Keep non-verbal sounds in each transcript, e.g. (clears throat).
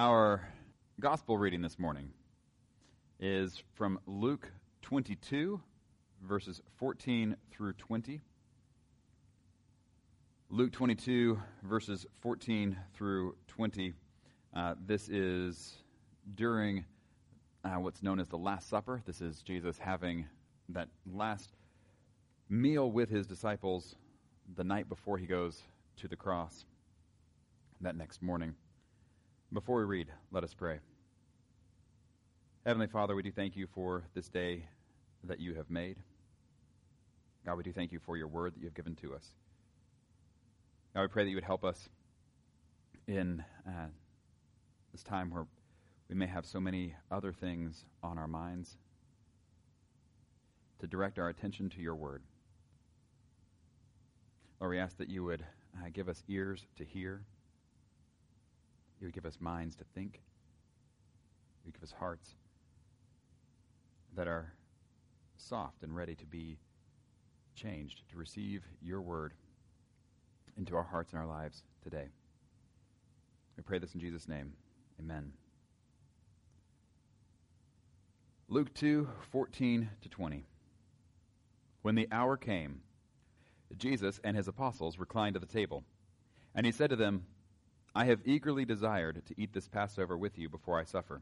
Our gospel reading this morning is from Luke 22, verses 14 through 20. Luke 22, verses 14 through 20. Uh, this is during uh, what's known as the Last Supper. This is Jesus having that last meal with his disciples the night before he goes to the cross that next morning. Before we read, let us pray. Heavenly Father, we do thank you for this day that you have made. God, we do thank you for your word that you have given to us. God, we pray that you would help us in uh, this time where we may have so many other things on our minds to direct our attention to your word. Lord, we ask that you would uh, give us ears to hear, you would give us minds to think, you would give us hearts that are soft and ready to be changed, to receive your word into our hearts and our lives today. We pray this in Jesus' name. Amen. Luke 2 14 to 20. When the hour came, Jesus and his apostles reclined at the table. And he said to them, I have eagerly desired to eat this Passover with you before I suffer.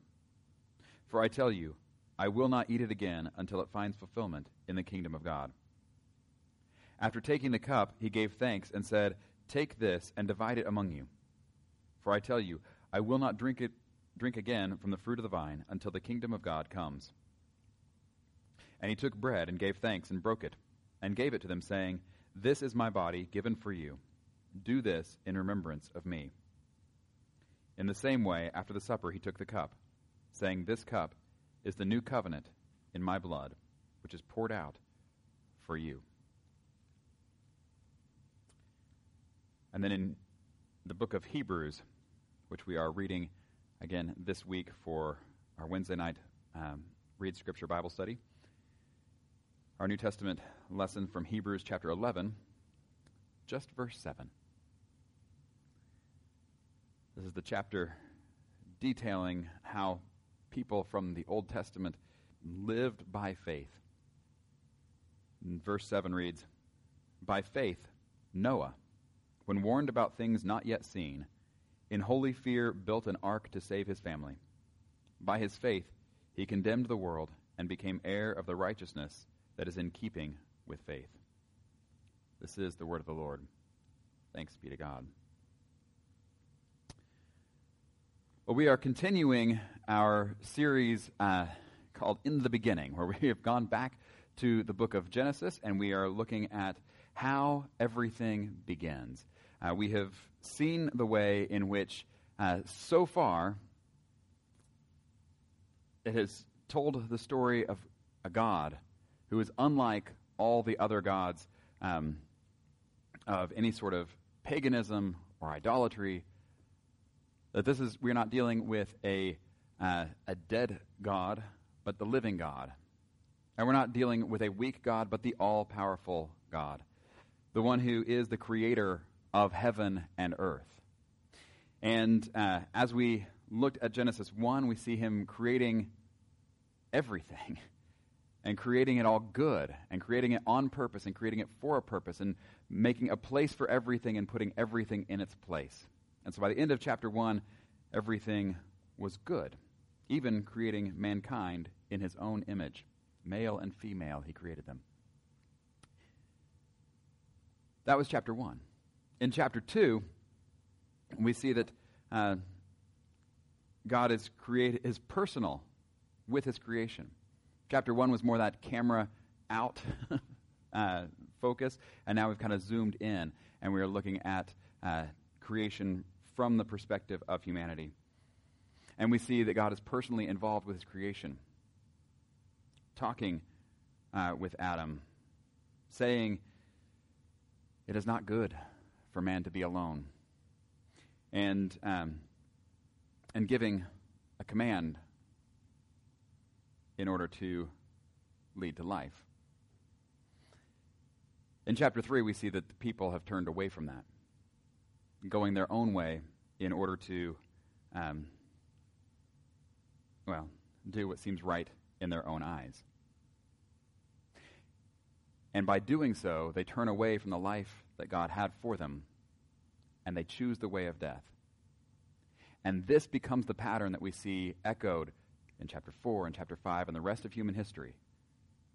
For I tell you, I will not eat it again until it finds fulfillment in the kingdom of God. After taking the cup, he gave thanks and said, Take this and divide it among you. For I tell you, I will not drink it drink again from the fruit of the vine until the kingdom of God comes. And he took bread and gave thanks and broke it, and gave it to them, saying, This is my body given for you. Do this in remembrance of me. In the same way, after the supper, he took the cup, saying, This cup is the new covenant in my blood, which is poured out for you. And then in the book of Hebrews, which we are reading again this week for our Wednesday night um, Read Scripture Bible study, our New Testament lesson from Hebrews chapter 11, just verse 7. This is the chapter detailing how people from the Old Testament lived by faith. And verse 7 reads By faith, Noah, when warned about things not yet seen, in holy fear built an ark to save his family. By his faith, he condemned the world and became heir of the righteousness that is in keeping with faith. This is the word of the Lord. Thanks be to God. Well, we are continuing our series uh, called In the Beginning, where (laughs) we have gone back to the book of Genesis and we are looking at how everything begins. Uh, we have seen the way in which, uh, so far, it has told the story of a God who is unlike all the other gods um, of any sort of paganism or idolatry that this is, we're not dealing with a, uh, a dead God, but the living God. And we're not dealing with a weak God, but the all powerful God, the one who is the creator of heaven and earth. And uh, as we looked at Genesis 1, we see him creating everything (laughs) and creating it all good and creating it on purpose and creating it for a purpose and making a place for everything and putting everything in its place. And so by the end of chapter 1, everything was good, even creating mankind in his own image. Male and female, he created them. That was chapter 1. In chapter 2, we see that uh, God is, create, is personal with his creation. Chapter 1 was more that camera out (laughs) uh, focus, and now we've kind of zoomed in, and we are looking at uh, creation from the perspective of humanity. And we see that God is personally involved with his creation, talking uh, with Adam, saying, It is not good for man to be alone, and, um, and giving a command in order to lead to life. In chapter 3, we see that the people have turned away from that going their own way in order to um, well, do what seems right in their own eyes. And by doing so, they turn away from the life that God had for them, and they choose the way of death. And this becomes the pattern that we see echoed in chapter 4 and chapter 5 and the rest of human history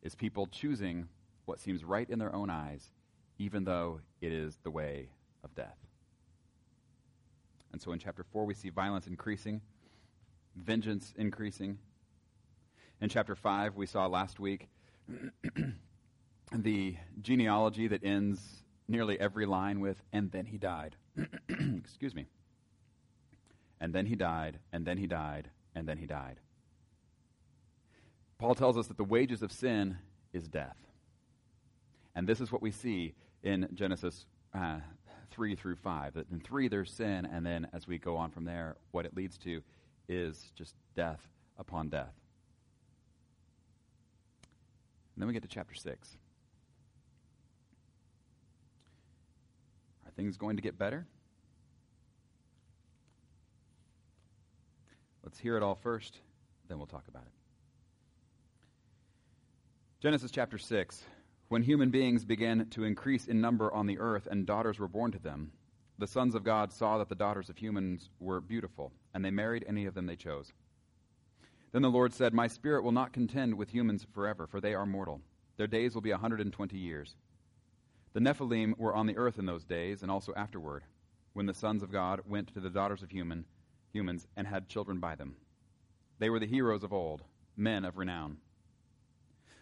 is people choosing what seems right in their own eyes even though it is the way of death. And so in chapter 4 we see violence increasing, vengeance increasing. In chapter 5 we saw last week (clears throat) the genealogy that ends nearly every line with and then he died. (clears throat) Excuse me. And then he died, and then he died, and then he died. Paul tells us that the wages of sin is death. And this is what we see in Genesis uh, 3 through 5. That in 3 there's sin, and then as we go on from there, what it leads to is just death upon death. And then we get to chapter 6. Are things going to get better? Let's hear it all first, then we'll talk about it. Genesis chapter 6. When human beings began to increase in number on the earth and daughters were born to them, the sons of God saw that the daughters of humans were beautiful, and they married any of them they chose. Then the Lord said, My spirit will not contend with humans forever, for they are mortal. Their days will be a 120 years. The Nephilim were on the earth in those days, and also afterward, when the sons of God went to the daughters of human, humans and had children by them. They were the heroes of old, men of renown.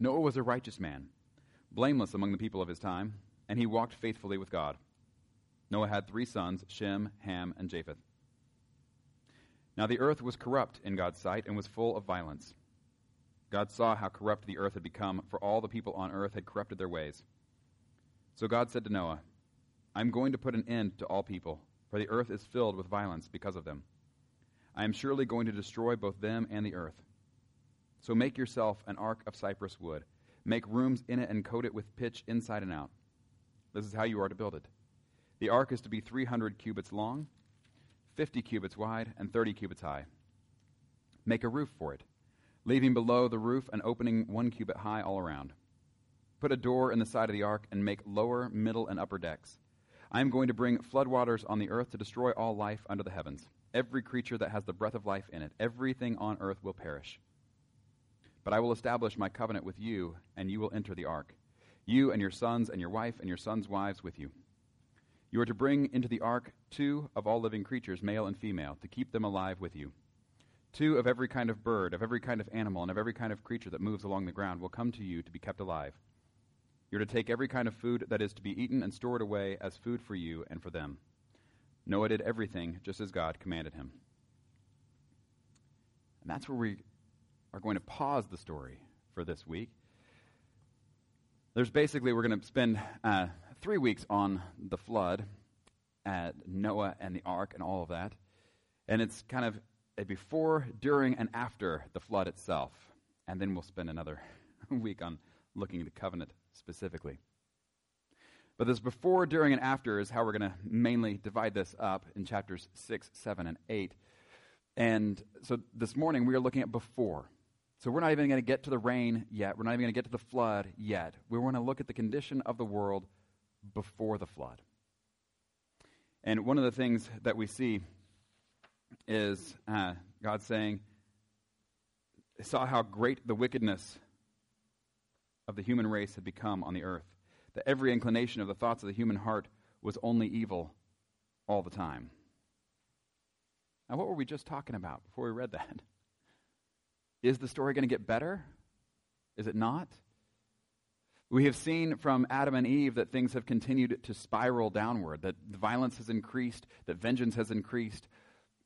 Noah was a righteous man, blameless among the people of his time, and he walked faithfully with God. Noah had three sons Shem, Ham, and Japheth. Now the earth was corrupt in God's sight and was full of violence. God saw how corrupt the earth had become, for all the people on earth had corrupted their ways. So God said to Noah, I'm going to put an end to all people, for the earth is filled with violence because of them. I am surely going to destroy both them and the earth. So make yourself an ark of cypress wood. Make rooms in it and coat it with pitch inside and out. This is how you are to build it. The ark is to be 300 cubits long, 50 cubits wide, and 30 cubits high. Make a roof for it, leaving below the roof an opening one cubit high all around. Put a door in the side of the ark and make lower, middle, and upper decks. I am going to bring floodwaters on the earth to destroy all life under the heavens. Every creature that has the breath of life in it, everything on earth will perish. But I will establish my covenant with you, and you will enter the ark, you and your sons and your wife and your sons' wives with you. You are to bring into the ark two of all living creatures, male and female, to keep them alive with you. Two of every kind of bird, of every kind of animal, and of every kind of creature that moves along the ground will come to you to be kept alive. You're to take every kind of food that is to be eaten and store it away as food for you and for them. Noah did everything just as God commanded him. And that's where we are going to pause the story for this week. There's basically, we're going to spend uh, three weeks on the flood at Noah and the ark and all of that. And it's kind of a before, during, and after the flood itself. And then we'll spend another (laughs) week on looking at the covenant specifically. But this before, during, and after is how we're going to mainly divide this up in chapters 6, 7, and 8. And so this morning we are looking at before. So we're not even going to get to the rain yet. We're not even going to get to the flood yet. We want to look at the condition of the world before the flood. And one of the things that we see is uh, God saying, saw how great the wickedness of the human race had become on the earth, that every inclination of the thoughts of the human heart was only evil all the time. Now, what were we just talking about before we read that? Is the story going to get better? Is it not? We have seen from Adam and Eve that things have continued to spiral downward, that violence has increased, that vengeance has increased.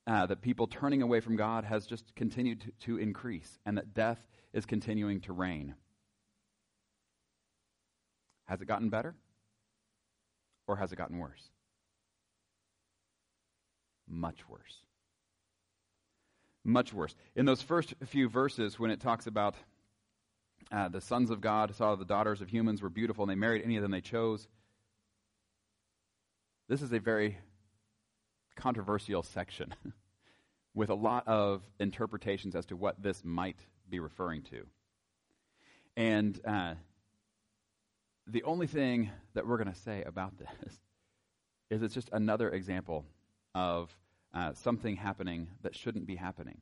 uh, that people turning away from God has just continued to, to increase, and that death is continuing to reign. Has it gotten better? Or has it gotten worse? Much worse. Much worse. In those first few verses, when it talks about uh, the sons of God saw the daughters of humans were beautiful and they married any of them they chose, this is a very controversial section (laughs) with a lot of interpretations as to what this might be referring to. And uh, the only thing that we're going to say about (laughs) this is it's just another example of uh, something happening that shouldn't be happening.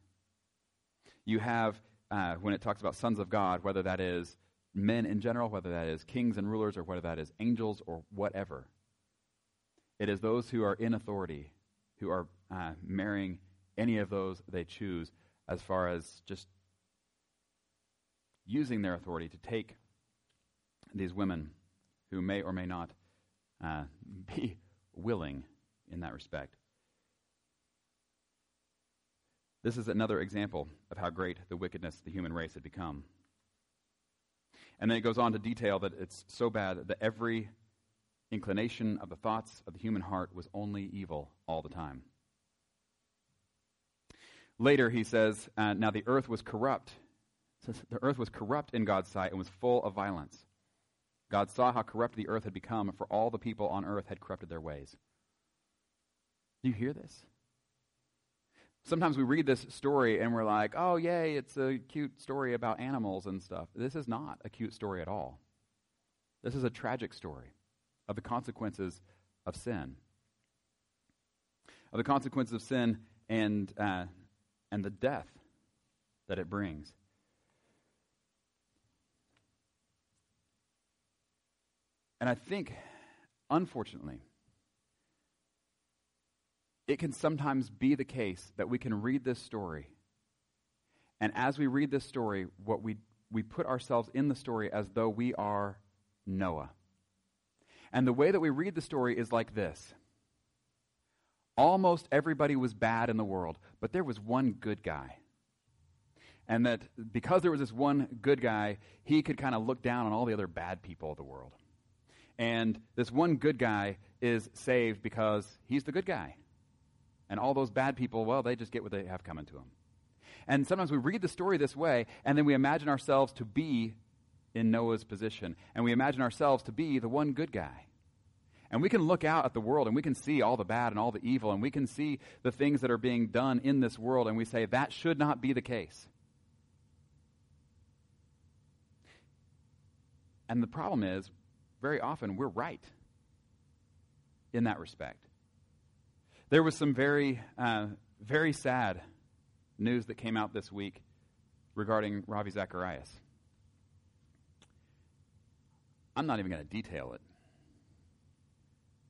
You have, uh, when it talks about sons of God, whether that is men in general, whether that is kings and rulers, or whether that is angels or whatever, it is those who are in authority who are uh, marrying any of those they choose as far as just using their authority to take these women who may or may not uh, (laughs) be willing in that respect. This is another example of how great the wickedness of the human race had become. And then it goes on to detail that it's so bad that every inclination of the thoughts of the human heart was only evil all the time. Later, he says, uh, Now the earth was corrupt. Says, the earth was corrupt in God's sight and was full of violence. God saw how corrupt the earth had become, for all the people on earth had corrupted their ways. Do you hear this? Sometimes we read this story and we're like, oh, yay, it's a cute story about animals and stuff. This is not a cute story at all. This is a tragic story of the consequences of sin. Of the consequences of sin and, uh, and the death that it brings. And I think, unfortunately, it can sometimes be the case that we can read this story. And as we read this story, what we, we put ourselves in the story as though we are Noah. And the way that we read the story is like this Almost everybody was bad in the world, but there was one good guy. And that because there was this one good guy, he could kind of look down on all the other bad people of the world. And this one good guy is saved because he's the good guy. And all those bad people, well, they just get what they have coming to them. And sometimes we read the story this way, and then we imagine ourselves to be in Noah's position. And we imagine ourselves to be the one good guy. And we can look out at the world and we can see all the bad and all the evil, and we can see the things that are being done in this world, and we say, that should not be the case. And the problem is, very often we're right in that respect. There was some very, uh, very sad news that came out this week regarding Ravi Zacharias. I'm not even going to detail it.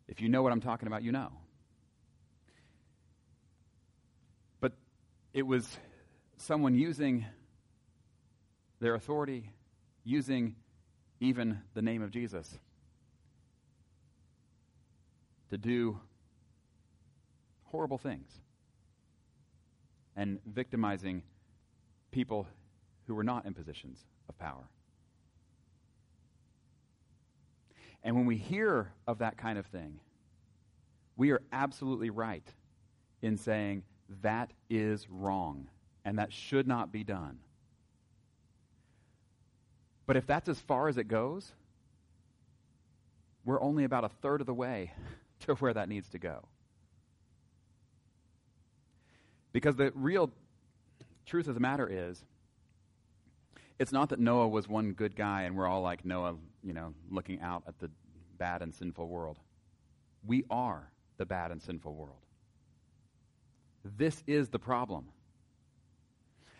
If you know what I'm talking about, you know. But it was someone using their authority, using even the name of Jesus, to do horrible things and victimizing people who were not in positions of power. And when we hear of that kind of thing, we are absolutely right in saying that is wrong and that should not be done. But if that's as far as it goes, we're only about a third of the way (laughs) to where that needs to go. Because the real truth of the matter is, it's not that Noah was one good guy and we're all like Noah, you know, looking out at the bad and sinful world. We are the bad and sinful world. This is the problem.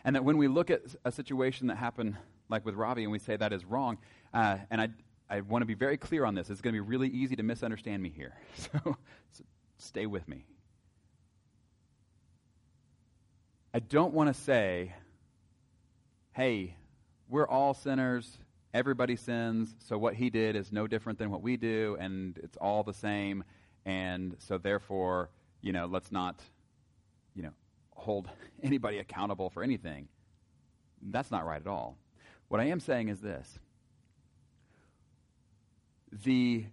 And that when we look at a situation that happened like with Robbie, and we say that is wrong. Uh, and I, I want to be very clear on this. It's going to be really easy to misunderstand me here. (laughs) So, so stay with me. I don't want to say, hey, we're all sinners. Everybody sins. So what he did is no different than what we do, and it's all the same. And so therefore, you know, let's not you know, hold (laughs) anybody accountable for anything. That's not right at all. What I am saying is this the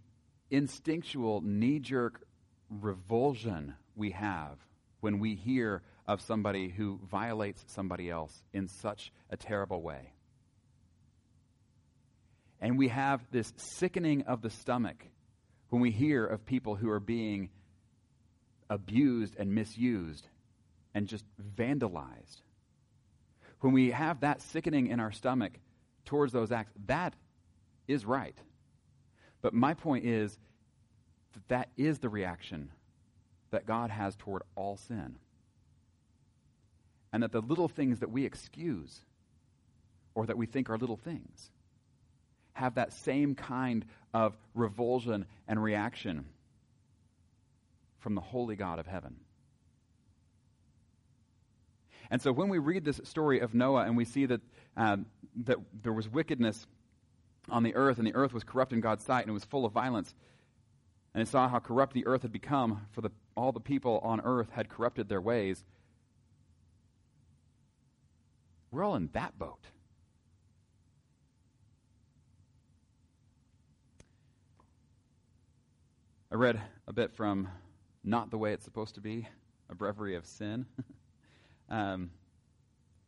instinctual, knee jerk revulsion we have when we hear of somebody who violates somebody else in such a terrible way. And we have this sickening of the stomach when we hear of people who are being abused and misused and just vandalized. When we have that sickening in our stomach towards those acts, that is right. But my point is that that is the reaction that God has toward all sin. And that the little things that we excuse or that we think are little things have that same kind of revulsion and reaction from the holy God of heaven. And so when we read this story of Noah and we see that, um, that there was wickedness on the earth and the earth was corrupt in God's sight and it was full of violence, and it saw how corrupt the earth had become, for the, all the people on earth had corrupted their ways, we're all in that boat. I read a bit from Not the Way It's Supposed to Be, a breviary of sin. (laughs) um,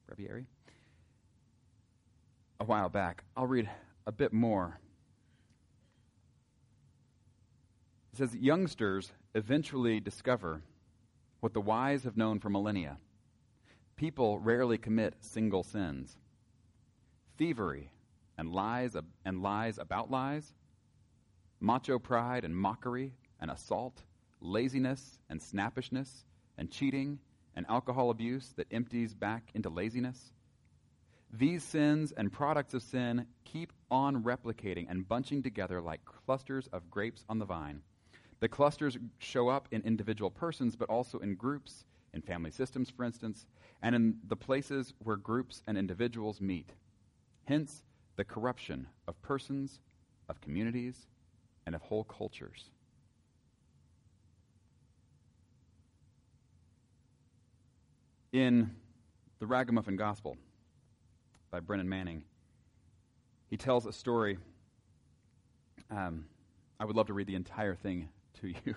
breviary? A while back. I'll read a bit more. It says youngsters eventually discover what the wise have known for millennia. People rarely commit single sins. Thievery and lies and lies about lies macho pride and mockery and assault, laziness and snappishness and cheating and alcohol abuse that empties back into laziness. These sins and products of sin keep on replicating and bunching together like clusters of grapes on the vine. The clusters show up in individual persons, but also in groups, in family systems, for instance, and in the places where groups and individuals meet. Hence, the corruption of persons, of communities, and of whole cultures. In The Ragamuffin Gospel by Brennan Manning, he tells a story. Um, I would love to read the entire thing to you,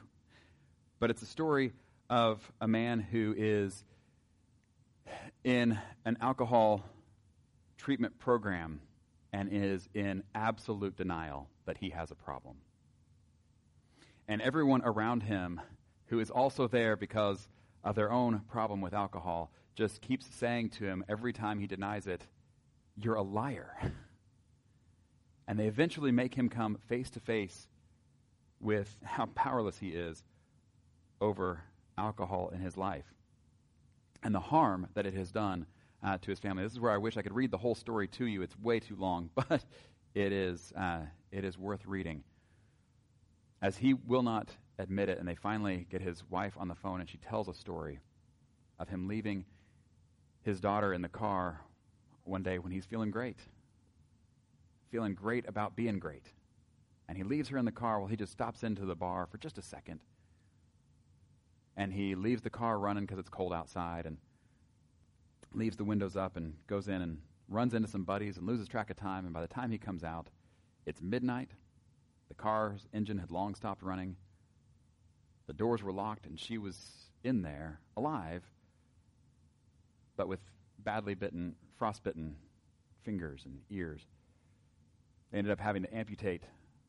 (laughs) but it's a story of a man who is in an alcohol treatment program and is in absolute denial that he has a problem and everyone around him who is also there because of their own problem with alcohol just keeps saying to him every time he denies it, You're a liar. (laughs) And they eventually make him come face to face with how powerless he is over alcohol in his life and the harm that it has done uh, to his family. This is where I wish I could read the whole story to you. It's way too long, (laughs) but it is, uh, it is worth reading as he will not admit it, and they finally get his wife on the phone, and she tells a story of him leaving his daughter in the car one day when he's feeling great, feeling great about being great. And he leaves her in the car while he just stops into the bar for just a second. And he leaves the car running because it's cold outside and leaves the windows up and goes in and runs into some buddies and loses track of time. And by the time he comes out, it's midnight the car's engine had long stopped running. The doors were locked, and she was in there, alive, but with badly bitten, frostbitten fingers and ears. They ended up having to amputate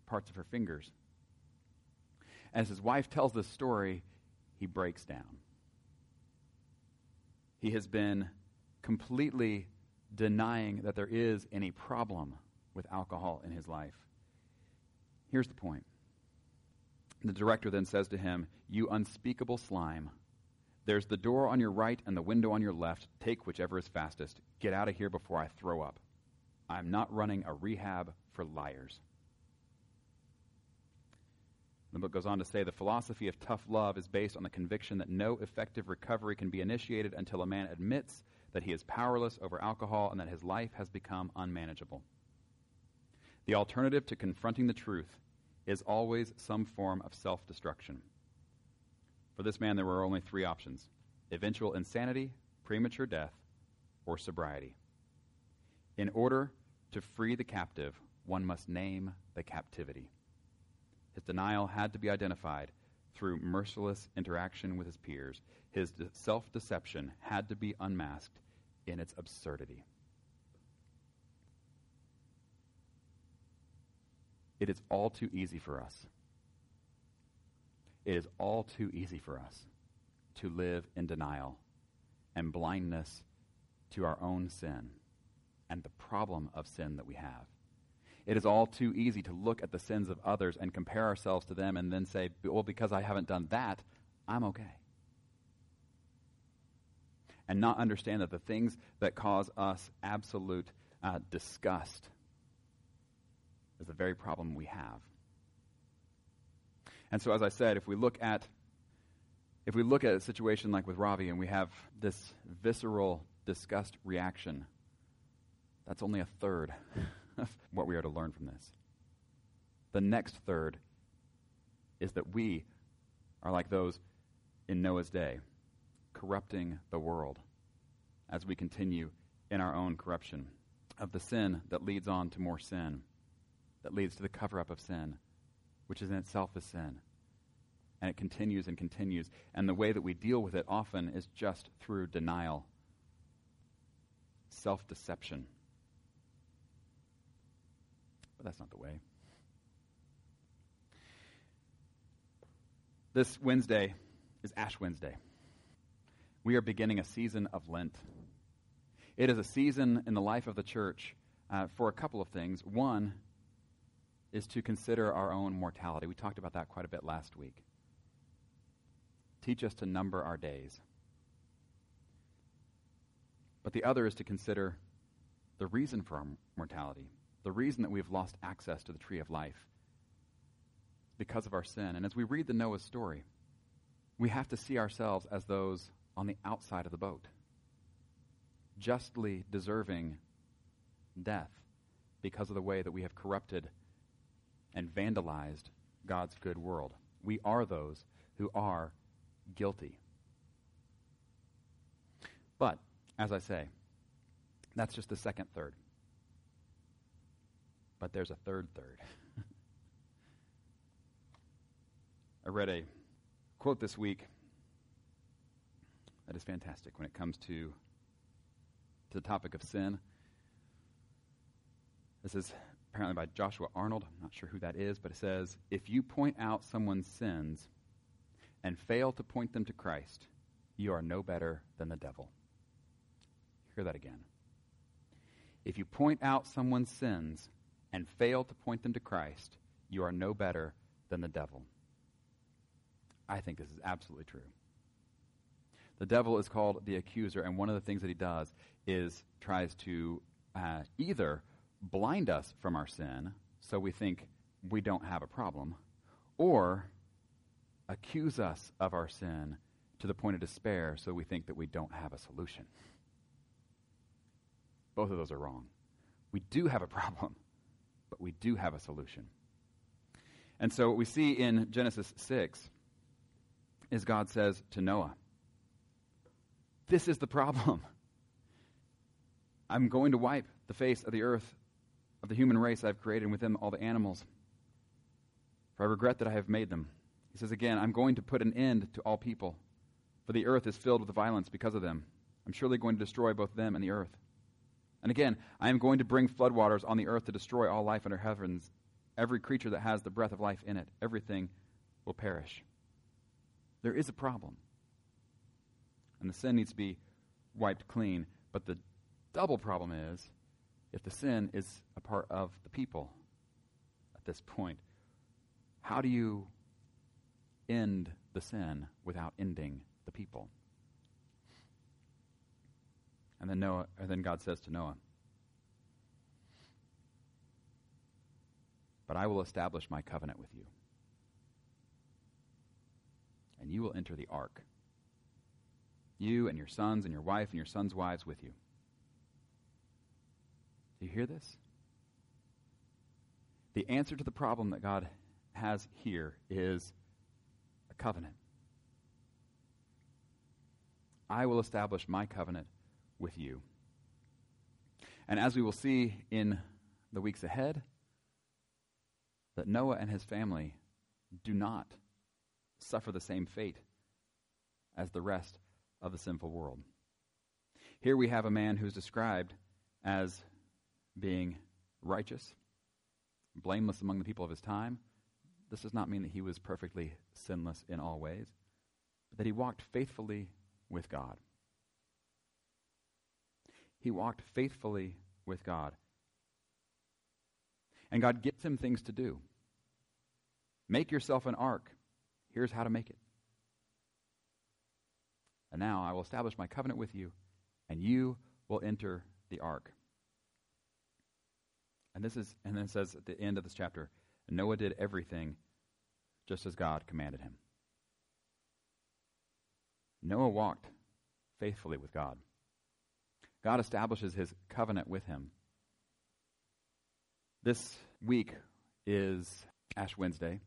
parts of her fingers. As his wife tells this story, he breaks down. He has been completely denying that there is any problem with alcohol in his life. Here's the point. The director then says to him, You unspeakable slime. There's the door on your right and the window on your left. Take whichever is fastest. Get out of here before I throw up. I'm not running a rehab for liars. The book goes on to say the philosophy of tough love is based on the conviction that no effective recovery can be initiated until a man admits that he is powerless over alcohol and that his life has become unmanageable. The alternative to confronting the truth is always some form of self destruction. For this man, there were only three options eventual insanity, premature death, or sobriety. In order to free the captive, one must name the captivity. His denial had to be identified through merciless interaction with his peers. His de- self deception had to be unmasked in its absurdity. It is all too easy for us. It is all too easy for us to live in denial and blindness to our own sin and the problem of sin that we have. It is all too easy to look at the sins of others and compare ourselves to them and then say, well, because I haven't done that, I'm okay. And not understand that the things that cause us absolute uh, disgust is the very problem we have. And so, as I said, if we look at if we look at a situation like with Ravi and we have this visceral disgust reaction, that's only a third of (laughs) what we are to learn from this. The next third is that we are like those in Noah's day, corrupting the world as we continue in our own corruption of the sin that leads on to more sin, that leads to the cover up of sin, which is in itself a sin. And it continues and continues. And the way that we deal with it often is just through denial, self deception. But that's not the way. This Wednesday is Ash Wednesday. We are beginning a season of Lent. It is a season in the life of the church uh, for a couple of things. One is to consider our own mortality. We talked about that quite a bit last week. Teach us to number our days. But the other is to consider the reason for our mortality the reason that we've lost access to the tree of life because of our sin. And as we read the Noah story, we have to see ourselves as those on the outside of the boat, justly deserving death because of the way that we have corrupted and vandalized God's good world. We are those who are guilty. But, as I say, that's just the second third. But there's a third third. I read a quote this week that is fantastic when it comes to, to the topic of sin. This is apparently by Joshua Arnold. I'm not sure who that is, but it says If you point out someone's sins and fail to point them to Christ, you are no better than the devil. Hear that again. If you point out someone's sins and fail to point them to Christ, you are no better than the devil. I think this is absolutely true. The devil is called the accuser, and one of the things that he does is tries to uh, either blind us from our sin so we think we don't have a problem, or accuse us of our sin to the point of despair so we think that we don't have a solution. Both of those are wrong. We do have a (laughs) problem but we do have a solution. And so what we see in Genesis 6 is God says to Noah, This is the problem. (laughs) I'm going to wipe the face of the earth of the human race I've created, and with them all the animals. For I regret that I have made them. He says again, I'm going to put an end to all people, for the earth is filled with violence because of them. I'm surely going to destroy both them and the earth. And again, I am going to bring floodwaters on the earth to destroy all life under heavens. Every creature that has the breath of life in it, everything will perish. There is a problem. And the sin needs to be wiped clean. But the double problem is if the sin is a part of the people at this point, how do you end the sin without ending the people? And then Noah, and then God says to Noah, But I will establish my covenant with you. And you will enter the ark. You and your sons and your wife and your sons' wives with you. Do you hear this? The answer to the problem that God has here is a covenant. I will establish my covenant with you. And as we will see in the weeks ahead, that Noah and his family do not suffer the same fate as the rest of the sinful world. Here we have a man who's described as being righteous, blameless among the people of his time. This does not mean that he was perfectly sinless in all ways, but that he walked faithfully with God. He walked faithfully with God. And God gives him things to do. Make yourself an ark. Here's how to make it. And now I will establish my covenant with you, and you will enter the ark. And this is and then it says at the end of this chapter, Noah did everything just as God commanded him. Noah walked faithfully with God. God establishes his covenant with him. This week is Ash Wednesday.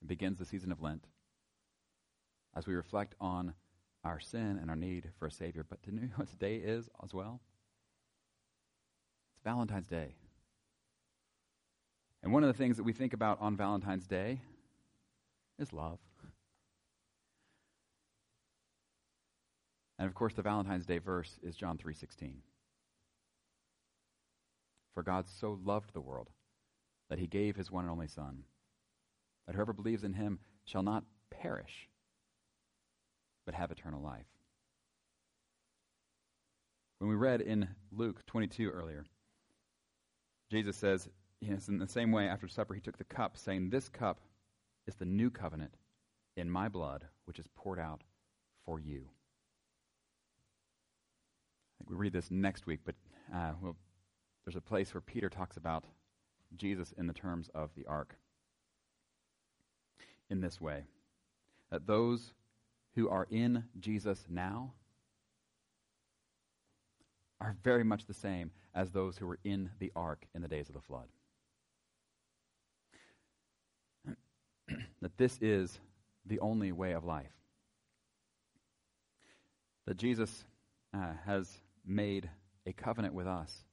It begins the season of Lent as we reflect on our sin and our need for a Savior. But do you know (laughs) what today is as well? It's Valentine's Day. And one of the things that we think about on Valentine's Day is love. And of course the Valentine's Day verse is John 3:16. For God so loved the world that he gave his one and only son that whoever believes in him shall not perish but have eternal life. When we read in Luke 22 earlier, Jesus says, yes, in the same way after supper he took the cup saying, "This cup is the new covenant in my blood which is poured out for you." Think we read this next week, but uh, well, there's a place where Peter talks about Jesus in the terms of the ark in this way that those who are in Jesus now are very much the same as those who were in the ark in the days of the flood. (clears throat) that this is the only way of life. That Jesus uh, has made a covenant with us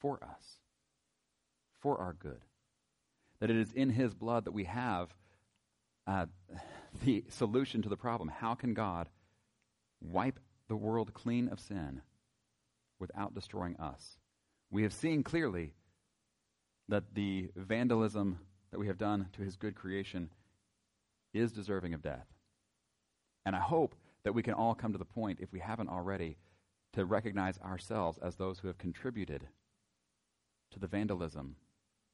for us, for our good. That it is in His blood that we have uh, the solution to the problem. How can God wipe the world clean of sin without destroying us? We have seen clearly that the vandalism that we have done to His good creation is deserving of death. And I hope that we can all come to the point, if we haven't already, to recognize ourselves as those who have contributed to the vandalism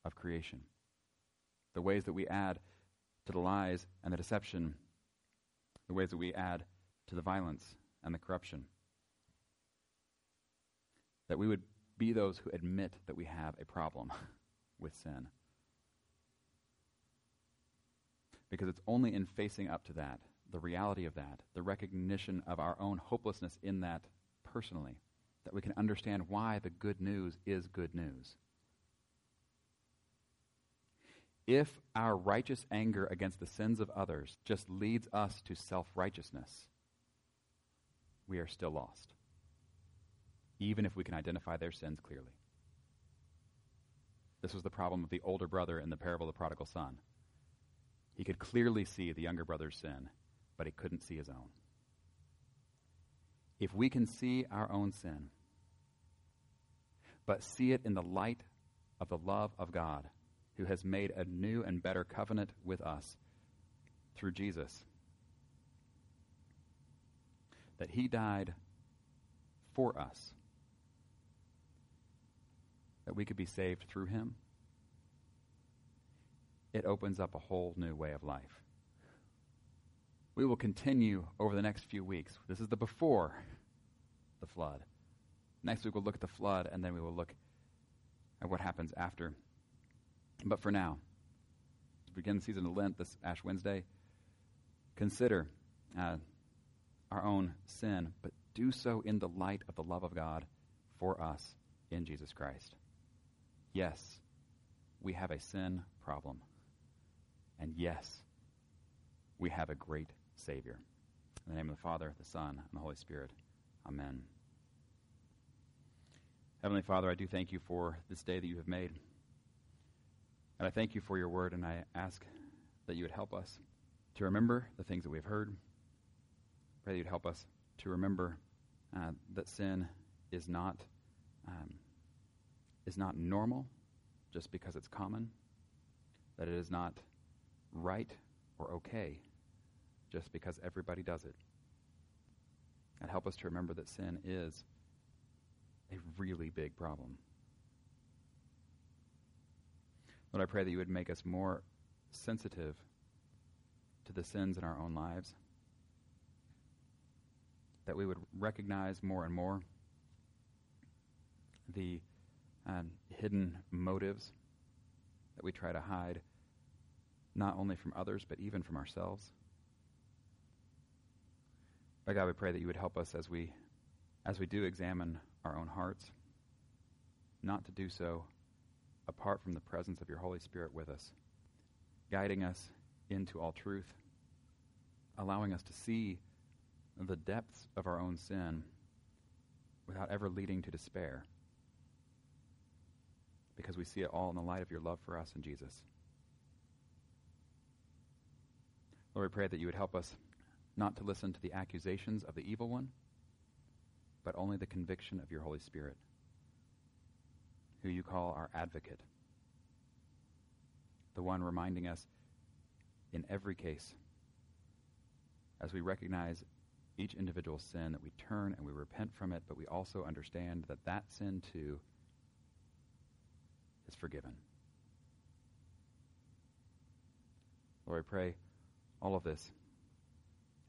of creation. The ways that we add to the lies and the deception, the ways that we add to the violence and the corruption. That we would be those who admit that we have a problem (laughs) with sin. Because it's only in facing up to that the reality of that, the recognition of our own hopelessness in that personally, that we can understand why the good news is good news. If our righteous anger against the sins of others just leads us to self righteousness, we are still lost, even if we can identify their sins clearly. This was the problem of the older brother in the parable of the prodigal son. He could clearly see the younger brother's sin, but he couldn't see his own. If we can see our own sin, but see it in the light of the love of God, who has made a new and better covenant with us through Jesus, that he died for us, that we could be saved through him, it opens up a whole new way of life we will continue over the next few weeks. This is the before the flood. Next week we'll look at the flood, and then we will look at what happens after. But for now, to begin the season of Lent this Ash Wednesday, consider uh, our own sin, but do so in the light of the love of God for us in Jesus Christ. Yes, we have a sin problem. And yes, we have a great Savior. In the name of the Father, the Son, and the Holy Spirit. Amen. Heavenly Father, I do thank you for this day that you have made. And I thank you for your word, and I ask that you would help us to remember the things that we've heard. Pray that you'd help us to remember uh, that sin is not um, is not normal just because it's common, that it is not right or okay just because everybody does it. And help us to remember that sin is a really big problem. Lord, I pray that you would make us more sensitive to the sins in our own lives, that we would recognize more and more the um, hidden motives that we try to hide, not only from others, but even from ourselves. But God, we pray that you would help us as we, as we do examine our own hearts, not to do so apart from the presence of your Holy Spirit with us, guiding us into all truth, allowing us to see the depths of our own sin without ever leading to despair, because we see it all in the light of your love for us in Jesus. Lord, we pray that you would help us not to listen to the accusations of the evil one, but only the conviction of your Holy Spirit, who you call our advocate, the one reminding us in every case, as we recognize each individual sin, that we turn and we repent from it, but we also understand that that sin too is forgiven. Lord, I pray all of this